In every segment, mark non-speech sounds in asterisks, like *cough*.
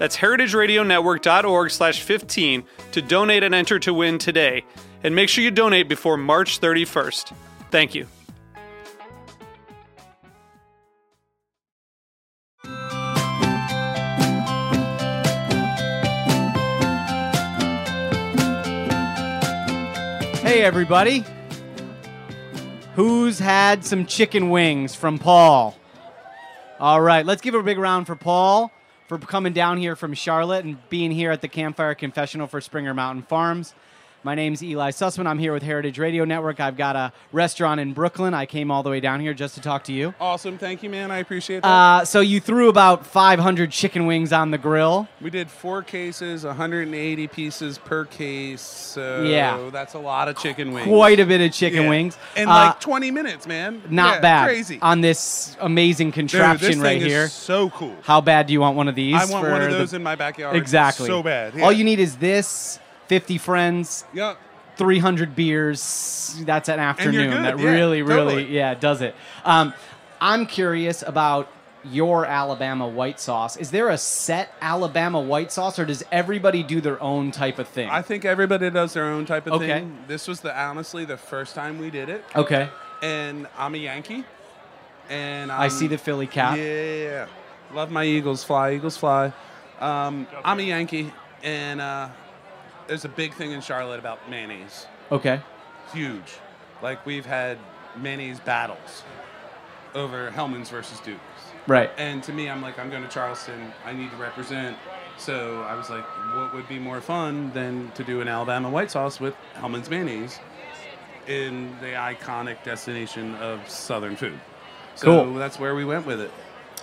That's heritageradionetwork.org slash 15 to donate and enter to win today. And make sure you donate before March 31st. Thank you. Hey, everybody. Who's had some chicken wings from Paul? All right, let's give a big round for Paul for coming down here from Charlotte and being here at the Campfire Confessional for Springer Mountain Farms. My name's Eli Sussman. I'm here with Heritage Radio Network. I've got a restaurant in Brooklyn. I came all the way down here just to talk to you. Awesome. Thank you, man. I appreciate that. Uh, so you threw about 500 chicken wings on the grill. we did four cases, 180 pieces per case. So Yeah. that's a lot of chicken wings. Quite a bit of chicken Yeah. wings. In Uh, like 20 minutes, man. not Yeah, bad Crazy. on this amazing Dude, contraption this right thing here. Is so cool. How bad do you want one of these? I want one of the- those in my backyard. Exactly. So bad. All you need is this, 50 friends, Yep. 300 beers. That's an afternoon. That yeah, really, really, totally. yeah, does it. Um, I'm curious about your Alabama white sauce. Is there a set Alabama white sauce, or does everybody do their own type of thing? I think everybody does their own type of Okay. thing. This was the honestly the first time we did it, okay. and I'm a Yankee, and I I'm, see the Philly cap. Yeah, love my Eagles. Fly, Eagles, fly. Um, I'm a Yankee, and uh, there's a big thing in Charlotte about mayonnaise. Okay. Huge. Like we've had mayonnaise battles over Hellmann's versus Duke's. Right. And to me, I'm like, I'm going to Charleston. I need to represent. So I was like, what would be more fun than to do an Alabama white sauce with Hellmann's mayonnaise in the iconic destination of Southern food? So Cool. that's where we went with it.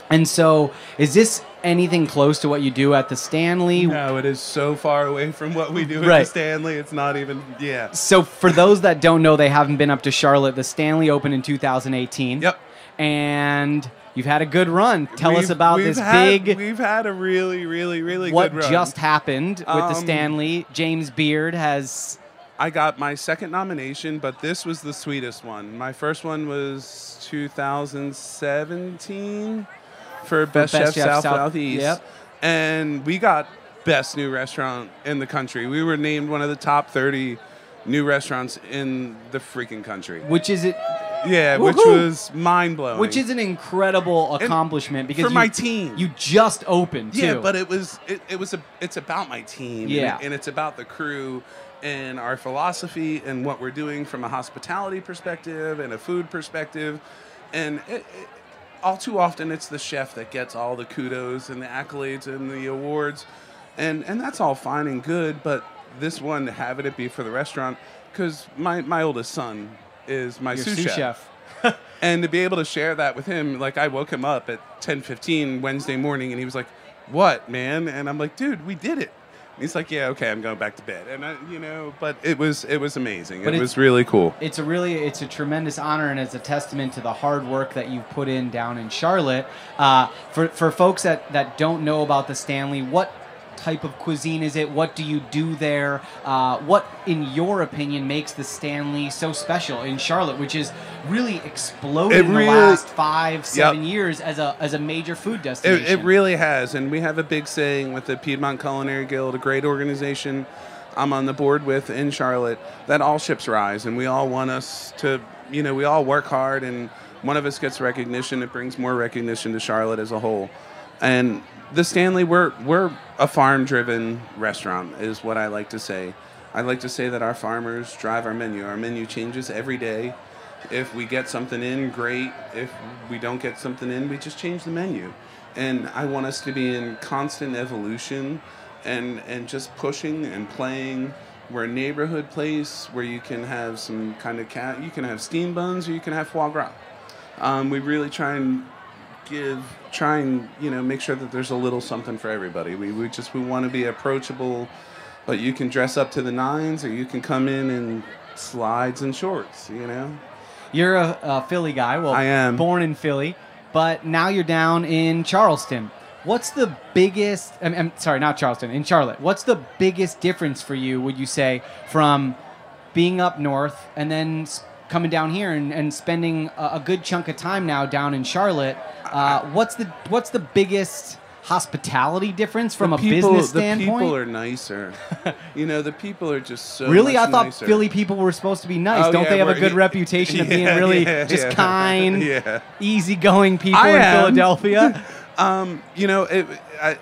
And so, is this anything close to what you do at the Stanley? No, it is so far away from what we do at Right. the Stanley. It's not even, yeah. So, for those that don't know, they haven't been up to Charlotte. The Stanley opened in 2018. Yep. And you've had a good run. Tell us We've- about this had- big. We've had a really, really, really What good run. just happened with the Um, Stanley? James Beard has. I got my second nomination, but this was the sweetest one. My first one was 2017 for Best, Best Chef, Chef South South- Southeast, yep. and we got best new restaurant in the country. We were named one of the top 30 new restaurants in the freaking country. Which is it? Yeah, which was mind blowing. Which is an incredible accomplishment because for you- my team. you just opened too. Yeah, but it was it, it was a it's about my team. Yeah. it- and, it's about the crew and our philosophy and what we're doing from a hospitality perspective and a food perspective, and it, it, all too often it's the chef that gets all the kudos and the accolades and the awards, and and that's all fine and good, but this one having it be for the restaurant because my my oldest son is my Your sous, sous chef. chef. *laughs* and to be able to share that with him like i woke him up at 10.15 wednesday morning and he was like what man and i'm like dude we did it he's like yeah okay i'm going back to bed. And I, you know but it was it was amazing. But it was really cool. It's a really it's a tremendous honor and it's a testament to the hard work that you've put in down in Charlotte. Uh, for for folks that that don't know about the Stanley, what type of cuisine is it? What do you do there? Uh, what, in your opinion, makes the Stanley so special in Charlotte, which is really exploded in the last five seven Yep. years as a as a major food destination? It, it really has, and we have a big saying with the Piedmont Culinary Guild, a great organization I'm on the board with in Charlotte, that all ships rise, and we all want us to, you know, we all work hard, and one of us gets recognition, it brings more recognition to Charlotte as a whole. And the Stanley, we're we're a farm-driven restaurant, is what I like to say. I like to say that our farmers drive our menu. Our menu changes every day. If we get something in, great. If we don't get something in, we just change the menu. And I want us to be in constant evolution and, and just pushing and playing. We're a neighborhood place where you can have some kind of cat, you can have steam buns or you can have foie gras. Um, we really try and give, try and, you know, make sure that there's a little something for everybody. We, we just, we want to be approachable, but you can dress up to the nines or you can come in in slides and shorts, you know? You're a, a Philly guy. Well, I am. born in Philly, but now you're down in Charleston. What's the biggest? I'm, I'm sorry, not Charleston, in Charlotte. What's the biggest difference for you? Would you say from being up north and then coming down here and, and spending a, a good chunk of time now down in Charlotte? Uh, what's the what's the biggest hospitality difference from a people, business the people are nicer. you know, the people are just so Really, I thought nicer. Philly people were supposed to be nice. Oh, Don't yeah, they have a good reputation of being *laughs* Yeah, really just kind, *laughs* easygoing people I in am. Philadelphia? *laughs* Um, you know, it, I,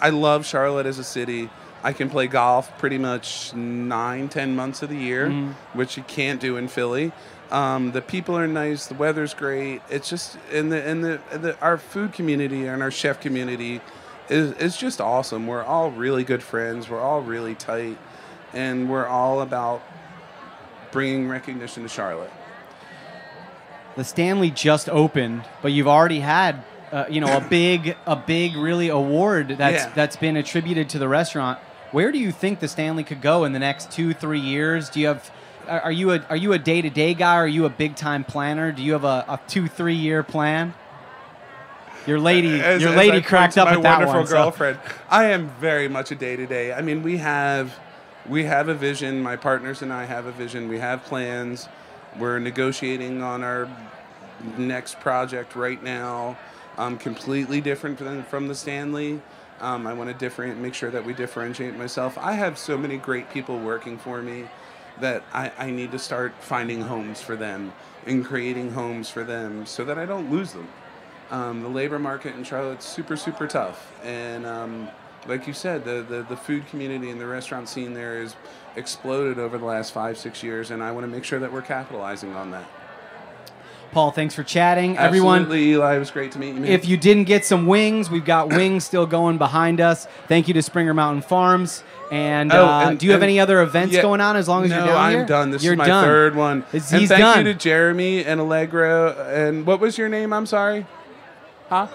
I love Charlotte as a city. I can play golf pretty much nine, ten months of the year, Mm-hmm. which you can't do in Philly. Um, the people are nice. The weather's great. It's just in the and the, the our food community and our chef community is is just awesome. We're all really good friends. We're all really tight, and we're all about bringing recognition to Charlotte. the Stanley just opened, but you've already had, uh, you know, a big, a big, really award that's Yeah. that's been attributed to the restaurant. Where do you think the Stanley could go in the next two, three years? Do you have? Are you a are you a day to day guy? Or are you a big time planner? Do you have a, a two, three year plan? Your lady, As- your as lady I cracked up my at that wonderful one. so- girlfriend. I am very much a day to day. I mean, we have we have a vision. My partners and I have a vision. We have plans. We're negotiating on our next project right now. Um, completely different than from the Stanley. Um, I want to different, make sure that we differentiate myself. I have so many great people working for me that I, I need to start finding homes for them and creating homes for them so that I don't lose them. Um, the labor market in Charlotte's super, super tough. And um, like you said, the, the, the food community and the restaurant scene there has exploded over the last five, six years, and I want to make sure that we're capitalizing on that. Paul, thanks for chatting, everyone. Absolutely, Eli, it was great to meet you. man. If you didn't get some wings, we've got wings still going behind us. Thank you to Springer Mountain Farms. And, Oh, uh, and- do you have and- any other events Yeah. going on as long as no, you're down I'm here? done. This you're is my done. third one. It's- and thank done. you to Jeremy and Allegra. And what was your name? I'm sorry. Huh?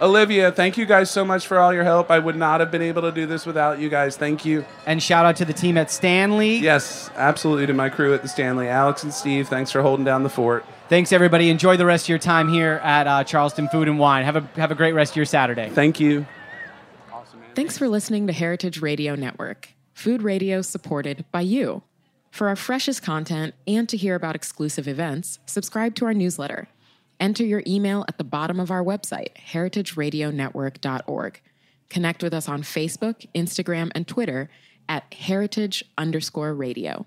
Olivia. Olivia, thank you guys so much for all your help. I would not have been able to do this without you guys. Thank you. And shout out to the team at Stanley. Yes, absolutely to my crew at the Stanley, Alex and Steve. Thanks for holding down the fort. Thanks, everybody. Enjoy the rest of your time here at uh, Charleston Food and Wine. Have a, have a great rest of your Saturday. Thank you. Thanks for listening to Heritage Radio Network, food radio supported by you. For our freshest content and to hear about exclusive events, subscribe to our newsletter. Enter your email at the bottom of our website, heritageradionetwork.org. Connect with us on Facebook, Instagram, and Twitter at heritage underscore radio.